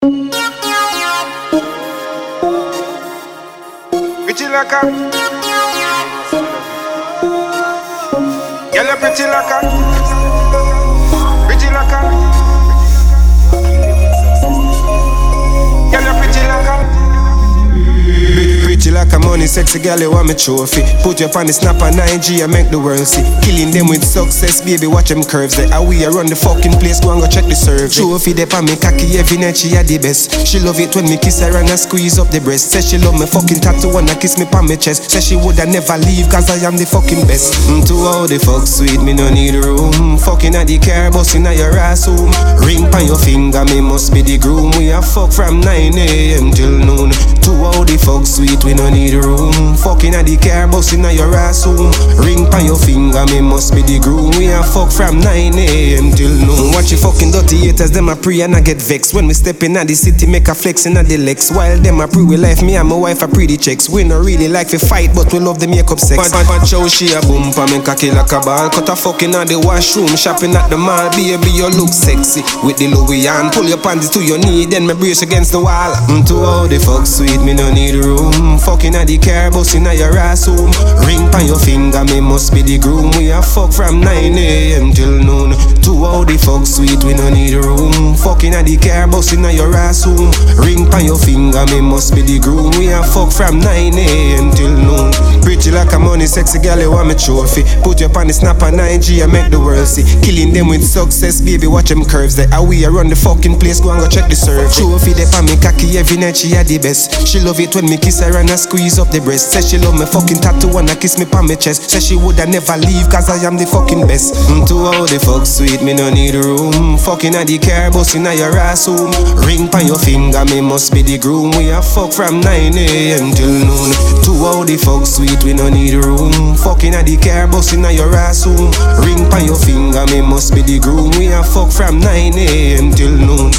Pretty like a Girl, you pretty like a like a money, sexy girl, you want me trophy. Put you up on the snap and 9G and make the world see. Killing them with success, baby, watch them curves. They are we run the fucking place, go and go check the survey. Trophy, they pa me cocky every night, she a the best. She love it when me kiss her and I squeeze up the breast. Say she love me fucking tattoo and I kiss me pa me chest. Say she woulda never leave, cause I am the fucking best. Mm, to all the fuck sweet, me no need room. Fucking at the car, busting at your ass home. Ring pan your finger, me must be the groom. We a fuck from 9 a.m. till noon. To all the fuck sweet, we no need room. Fucking at the car, busting at your ass home. Ring pan your finger, me must be the groom. We a fuck from 9 a.m. till noon. Watch you fucking dirty haters, them a pray and I get vexed. When we step in at the city, make a flex in at the legs. While them a pre we life, me and my wife a pretty checks. We no really like to fight, but we love the makeup sex. Watch, watch how she a boom pa me cocky like a ball. Cut a fucking at the washroom, shopping at the mall. Baby, you look sexy with the Louis and pull your panties to your knee, then me brace against the wall. Mm, to all the fuck sweet, me no need room. Fucking at the car, busting at your ass home. Ring pan your finger, me must be the groom. We a fuck from 9 a.m. till noon. To all the fuck sweet, we no need room. Fucking at the car, busting at your ass home. Ring pan your finger, me must be the groom. We a fuck from 9 a.m. till noon. Pretty like a money, sexy girl, you want me trophy. Put your on snap and 9G and make the world see. Killing them with success, baby, watch them curves. They are we run the fucking place, go and go check the survey. Trophy, they pa me cocky every night, she had the best. She love it when me kiss her and I squeeze up the breast. Say she love me fucking tattoo and I kiss me pa me chest. Say she woulda never leave, cause I am the fucking best. Mm, to all the fuck sweet, me no need room. Fucking at the car, busting at your ass home. Ring pan your finger, me must be the groom. We a fuck from 9 a.m. till noon. To all the fuck sweet, we no need room. Fucking at the car, busting at your ass home. Ring pan your finger, me must be the groom. We a fuck from 9 a.m. till noon.